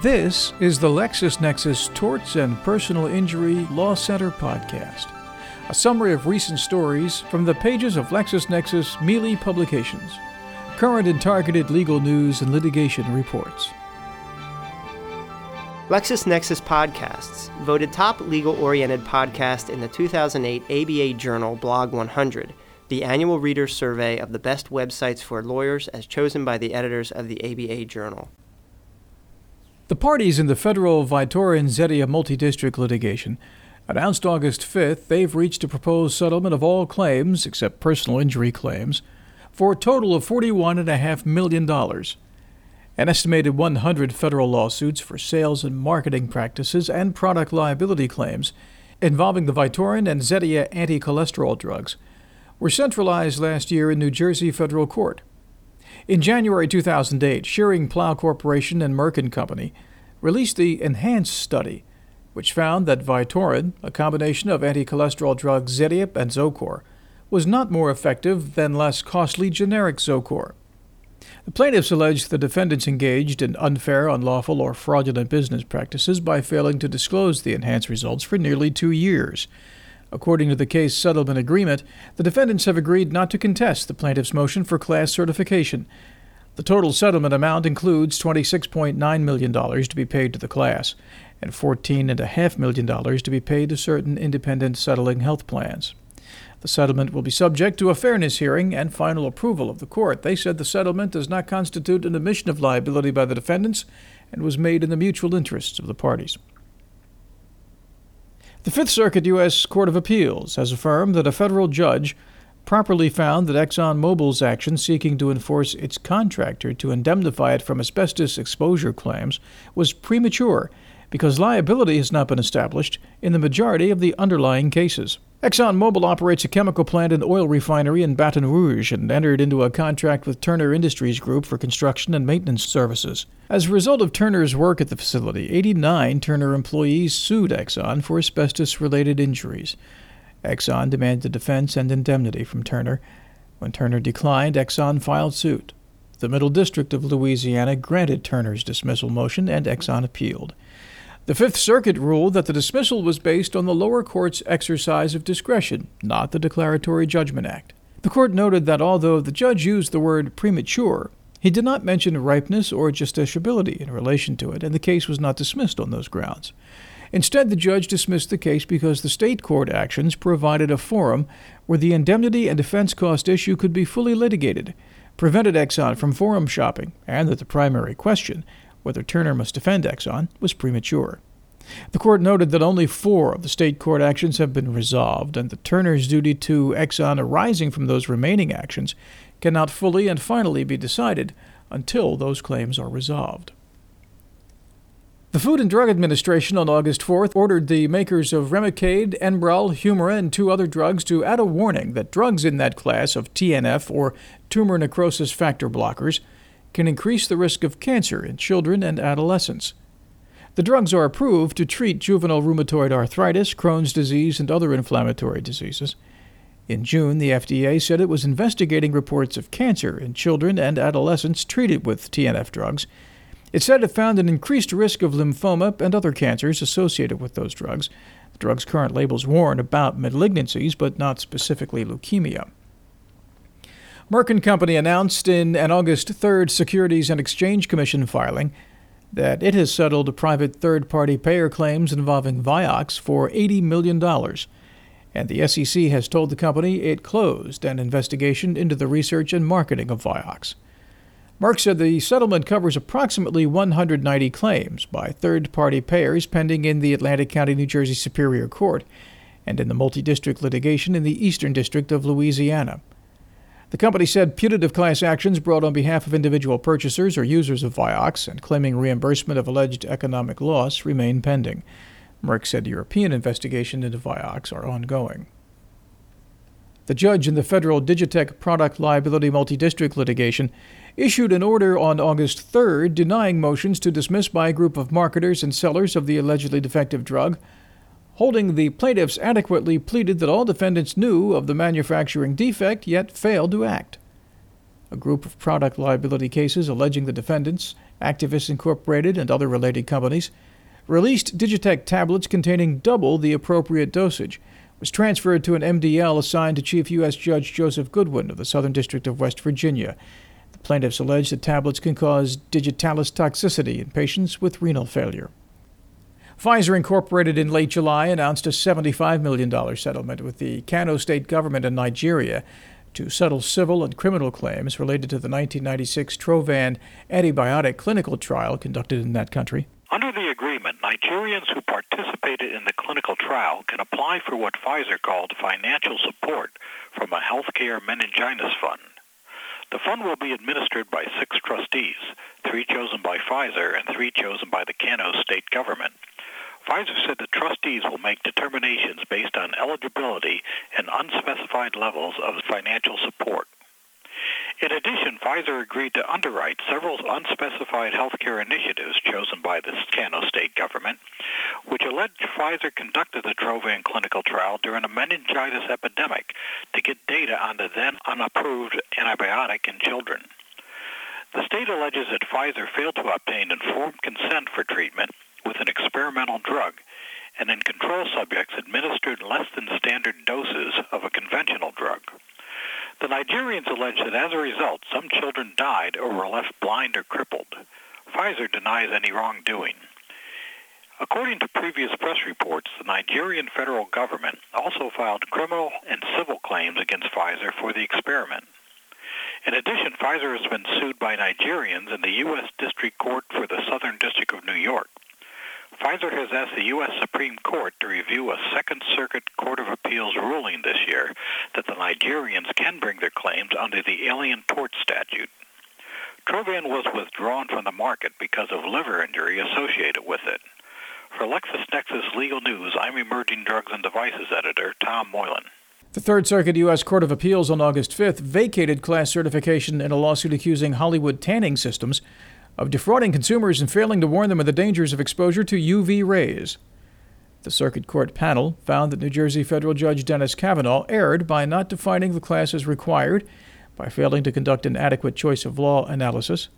This is the LexisNexis Torts and Personal Injury Law Center podcast, a summary of recent stories from the pages of LexisNexis Mealey Publications, current and targeted legal news and litigation reports. LexisNexis Podcasts, voted top legal oriented podcast in the 2008 ABA Journal Blog 100, the annual reader survey of the best websites for lawyers as chosen by the editors of the ABA Journal. The parties in the federal Vytorin Zetia multi-district litigation announced August 5th they've reached a proposed settlement of all claims, except personal injury claims, for a total of $41.5 million. An estimated 100 federal lawsuits for sales and marketing practices and product liability claims involving the Vytorin and Zetia anti cholesterol drugs were centralized last year in New Jersey federal court. In January 2008, Schering-Plough Corporation and Merck & Company released the ENHANCE study, which found that Vytorin, a combination of anti-cholesterol drugs Zetia and Zocor, was not more effective than less costly generic Zocor. The plaintiffs alleged the defendants engaged in unfair, unlawful, or fraudulent business practices by failing to disclose the enhanced results for nearly two years. According to the case settlement agreement, the defendants have agreed not to contest the plaintiff's motion for class certification. The total settlement amount includes $26.9 million to be paid to the class and $14.5 million to be paid to certain independent settling health plans. The settlement will be subject to a fairness hearing and final approval of the court. They said the settlement does not constitute an admission of liability by the defendants and was made in the mutual interests of the parties. The Fifth Circuit U.S. Court of Appeals has affirmed that a federal judge properly found that ExxonMobil's action seeking to enforce its contractor to indemnify it from asbestos exposure claims was premature because liability has not been established in the majority of the underlying cases. ExxonMobil operates a chemical plant and oil refinery in Baton Rouge and entered into a contract with Turner Industries Group for construction and maintenance services. As a result of Turner's work at the facility, 89 Turner employees sued Exxon for asbestos related injuries. Exxon demanded defense and indemnity from Turner. When Turner declined, Exxon filed suit. The Middle District of Louisiana granted Turner's dismissal motion and Exxon appealed. The Fifth Circuit ruled that the dismissal was based on the lower court's exercise of discretion, not the Declaratory Judgment Act. The court noted that although the judge used the word premature, he did not mention ripeness or justiciability in relation to it, and the case was not dismissed on those grounds. Instead, the judge dismissed the case because the state court actions provided a forum where the indemnity and defense cost issue could be fully litigated, prevented Exxon from forum shopping, and that the primary question whether Turner must defend Exxon was premature. The court noted that only four of the state court actions have been resolved, and that Turner's duty to Exxon arising from those remaining actions cannot fully and finally be decided until those claims are resolved. The Food and Drug Administration on August 4th ordered the makers of Remicade, Enbrel, Humira, and two other drugs to add a warning that drugs in that class of TNF or tumor necrosis factor blockers can increase the risk of cancer in children and adolescents. The drugs are approved to treat juvenile rheumatoid arthritis, Crohn's disease, and other inflammatory diseases. In June, the FDA said it was investigating reports of cancer in children and adolescents treated with TNF drugs. It said it found an increased risk of lymphoma and other cancers associated with those drugs. The drug's current labels warn about malignancies, but not specifically leukemia. Merck & Company announced in an August 3rd Securities and Exchange Commission filing that it has settled private third-party payer claims involving Vioxx for $80 million. And the SEC has told the company it closed an investigation into the research and marketing of Vioxx. Merck said the settlement covers approximately 190 claims by third party payers pending in the Atlantic County, New Jersey Superior Court and in the multi district litigation in the Eastern District of Louisiana. The company said putative class actions brought on behalf of individual purchasers or users of Vioxx and claiming reimbursement of alleged economic loss remain pending. Merck said European investigations into Vioxx are ongoing. The judge in the federal Digitek product liability multi-district litigation issued an order on August 3rd denying motions to dismiss by a group of marketers and sellers of the allegedly defective drug holding the plaintiffs adequately pleaded that all defendants knew of the manufacturing defect yet failed to act. A group of product liability cases alleging the defendants Actavis Incorporated and other related companies, released Digitek tablets containing double the appropriate dosage, was transferred to an MDL assigned to Chief U.S. Judge Joseph Goodwin of the Southern District of West Virginia. The plaintiffs allege that tablets can cause digitalis toxicity in patients with renal failure. Pfizer Incorporated in late July announced a $75 million settlement with the Kano state government in Nigeria to settle civil and criminal claims related to the 1996 Trovan antibiotic clinical trial conducted in that country. Under the agreement, Nigerians who participated in the clinical trial can apply for what Pfizer called financial support from a healthcare meningitis fund. The fund will be administered by six trustees, three chosen by Pfizer and three chosen by the Kano state government. Pfizer said the trustees will make determinations based on eligibility and unspecified levels of financial support. In addition, Pfizer agreed to underwrite several unspecified healthcare initiatives chosen by the Kano state government, which alleged Pfizer conducted the Trovan clinical trial during a meningitis epidemic to get data on the then unapproved antibiotic in children. The state alleges that Pfizer failed to obtain informed consent for treatment with an experimental drug and in control subjects administered less than standard doses of a conventional drug. The Nigerians allege that as a result, some children died or were left blind or crippled. Pfizer denies any wrongdoing. According to previous press reports, the Nigerian federal government also filed criminal and civil claims against Pfizer for the experiment. In addition, Pfizer has been sued by Nigerians in the U.S. District Court for the Southern District of New York. Pfizer has asked the U.S. Supreme Court to review a Second Circuit Court of Appeals ruling this year that the Nigerians can bring their claims under the Alien Tort Statute. Trovan was withdrawn from the market because of liver injury associated with it. For LexisNexis Legal News, I'm Emerging Drugs and Devices editor Tom Moylan. The Third Circuit U.S. Court of Appeals on August 5th vacated class certification in a lawsuit accusing Hollywood Tanning Systems of defrauding consumers and failing to warn them of the dangers of exposure to UV rays. The Circuit Court panel found that New Jersey federal judge Dennis Kavanaugh erred by not defining the class as required, by failing to conduct an adequate choice of law analysis,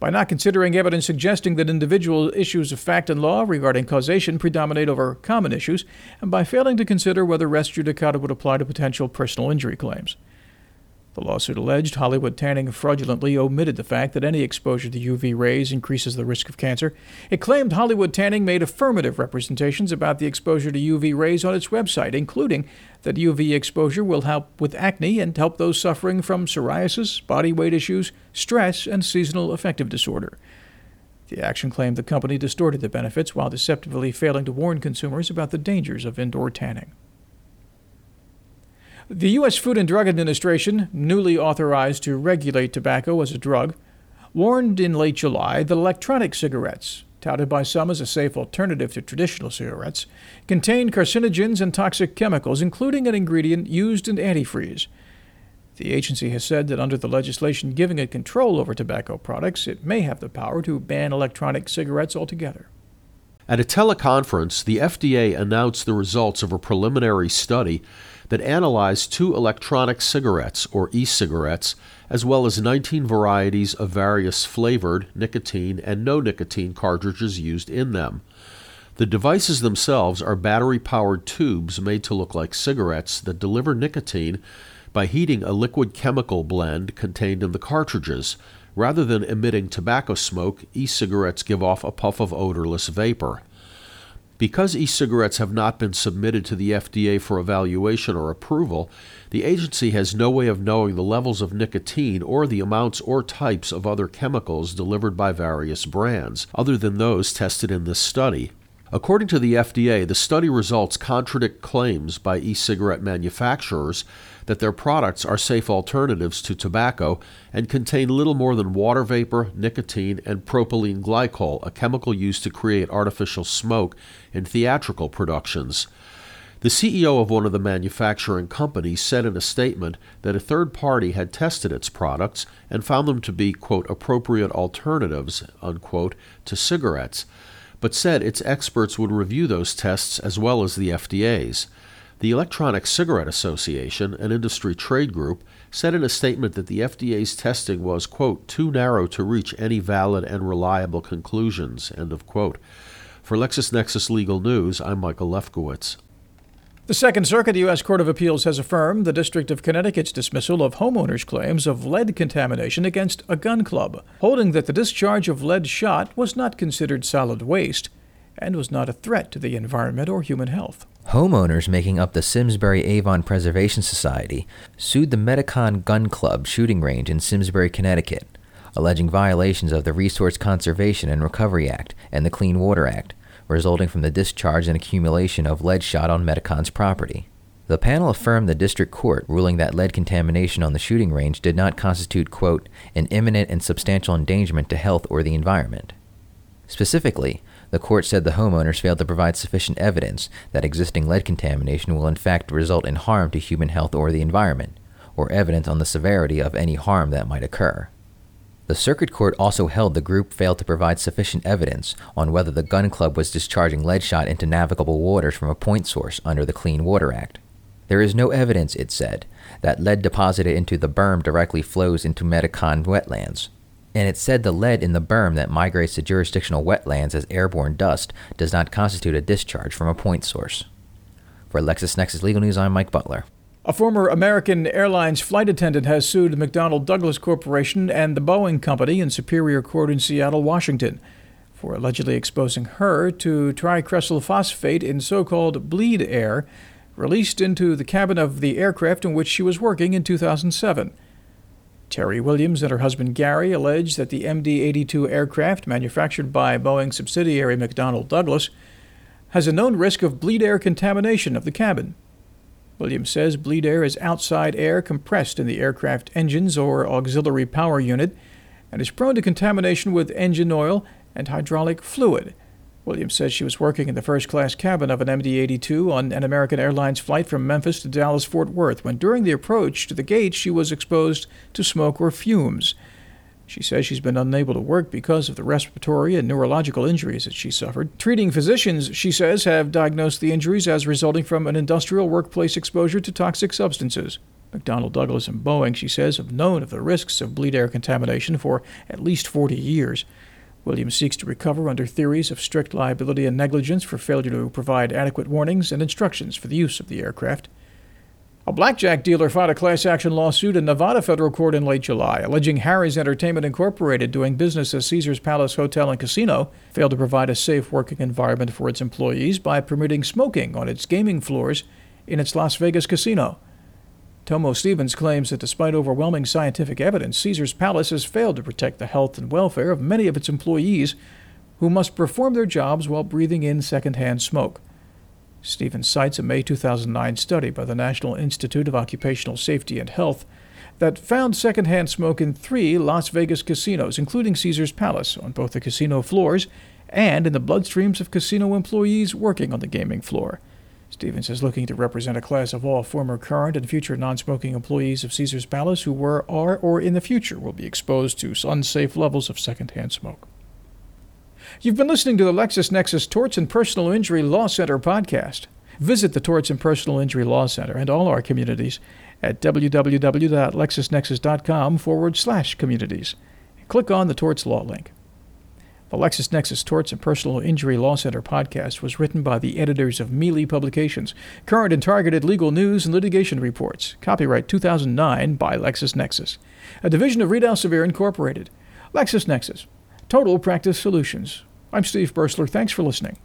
by not considering evidence suggesting that individual issues of fact and law regarding causation predominate over common issues, and by failing to consider whether res judicata would apply to potential personal injury claims. The lawsuit alleged Hollywood Tanning fraudulently omitted the fact that any exposure to UV rays increases the risk of cancer. It claimed Hollywood Tanning made affirmative representations about the exposure to UV rays on its website, including that UV exposure will help with acne and help those suffering from psoriasis, body weight issues, stress, and seasonal affective disorder. The action claimed the company distorted the benefits while deceptively failing to warn consumers about the dangers of indoor tanning. The U.S. Food and Drug Administration, newly authorized to regulate tobacco as a drug, warned in late July that electronic cigarettes, touted by some as a safe alternative to traditional cigarettes, contain carcinogens and toxic chemicals, including an ingredient used in antifreeze. The agency has said that under the legislation giving it control over tobacco products, it may have the power to ban electronic cigarettes altogether. At a teleconference, the FDA announced the results of a preliminary study that analyzed two electronic cigarettes, or e cigarettes, as well as 19 varieties of various flavored, nicotine, and no nicotine cartridges used in them. The devices themselves are battery powered tubes made to look like cigarettes that deliver nicotine by heating a liquid chemical blend contained in the cartridges. Rather than emitting tobacco smoke, e cigarettes give off a puff of odorless vapor. Because e cigarettes have not been submitted to the FDA for evaluation or approval, the agency has no way of knowing the levels of nicotine or the amounts or types of other chemicals delivered by various brands, other than those tested in this study. According to the FDA, the study results contradict claims by e cigarette manufacturers that their products are safe alternatives to tobacco and contain little more than water vapor, nicotine, and propylene glycol, a chemical used to create artificial smoke in theatrical productions. The CEO of one of the manufacturing companies said in a statement that a third party had tested its products and found them to be, quote, appropriate alternatives, unquote, to cigarettes, but said its experts would review those tests as well as the FDA's. The Electronic Cigarette Association, an industry trade group, said in a statement that the FDA's testing was, quote, too narrow to reach any valid and reliable conclusions, end of quote. For LexisNexis Legal News, I'm Michael Lefkowitz. The Second Circuit U.S. Court of Appeals has affirmed the District of Connecticut's dismissal of homeowners' claims of lead contamination against a gun club, holding that the discharge of lead shot was not considered solid waste and was not a threat to the environment or human health. Homeowners making up the Simsbury Avon Preservation Society sued the Metacon Gun Club shooting range in Simsbury, Connecticut, alleging violations of the Resource Conservation and Recovery Act and the Clean Water Act resulting from the discharge and accumulation of lead shot on Metacon's property. The panel affirmed the district court, ruling that lead contamination on the shooting range did not constitute, quote, an imminent and substantial endangerment to health or the environment. Specifically, the court said the homeowners failed to provide sufficient evidence that existing lead contamination will in fact result in harm to human health or the environment, or evidence on the severity of any harm that might occur. The circuit court also held the group failed to provide sufficient evidence on whether the gun club was discharging lead shot into navigable waters from a point source under the Clean Water Act. There is no evidence, it said, that lead deposited into the berm directly flows into Metacon wetlands. And it said the lead in the berm that migrates to jurisdictional wetlands as airborne dust does not constitute a discharge from a point source. For LexisNexis Legal News, I'm Mike Butler. A former American Airlines flight attendant has sued the McDonnell Douglas Corporation and the Boeing Company in Superior Court in Seattle, Washington, for allegedly exposing her to tricresyl phosphate in so called bleed air released into the cabin of the aircraft in which she was working in 2007. Terry Williams and her husband Gary allege that the MD 82 aircraft, manufactured by Boeing subsidiary McDonnell Douglas, has a known risk of bleed air contamination of the cabin. Williams says bleed air is outside air compressed in the aircraft engines or auxiliary power unit and is prone to contamination with engine oil and hydraulic fluid. Williams says she was working in the first class cabin of an MD 82 on an American Airlines flight from Memphis to Dallas Fort Worth when during the approach to the gate she was exposed to smoke or fumes. She says she's been unable to work because of the respiratory and neurological injuries that she suffered. Treating physicians, she says, have diagnosed the injuries as resulting from an industrial workplace exposure to toxic substances. McDonnell Douglas and Boeing, she says, have known of the risks of bleed air contamination for at least 40 years. Williams seeks to recover under theories of strict liability and negligence for failure to provide adequate warnings and instructions for the use of the aircraft. A blackjack dealer filed a class action lawsuit in Nevada federal court in late July, alleging Harrah's Entertainment Incorporated, doing business as Caesars Palace Hotel and Casino, failed to provide a safe working environment for its employees by permitting smoking on its gaming floors in its Las Vegas casino. Tomo Stevens claims that despite overwhelming scientific evidence, Caesars Palace has failed to protect the health and welfare of many of its employees who must perform their jobs while breathing in secondhand smoke. Stevens cites a May 2009 study by the National Institute of Occupational Safety and Health that found secondhand smoke in three Las Vegas casinos, including Caesars Palace, on both the casino floors and in the bloodstreams of casino employees working on the gaming floor. Stevens is looking to represent a class of all former, current, and future non smoking employees of Caesars Palace who were, are, or in the future will be exposed to unsafe levels of secondhand smoke. You've been listening to the LexisNexis Torts and Personal Injury Law Center podcast. Visit the Torts and Personal Injury Law Center and all our communities at www.lexisnexis.com forward slash communities. Click on the Torts Law link. The LexisNexis Torts and Personal Injury Law Center podcast was written by the editors of Mealey Publications, current and targeted legal news and litigation reports. Copyright 2009 by LexisNexis, a division of Reed Elsevier Incorporated. LexisNexis, Total Practice Solutions. I'm Steve Bursler. Thanks for listening.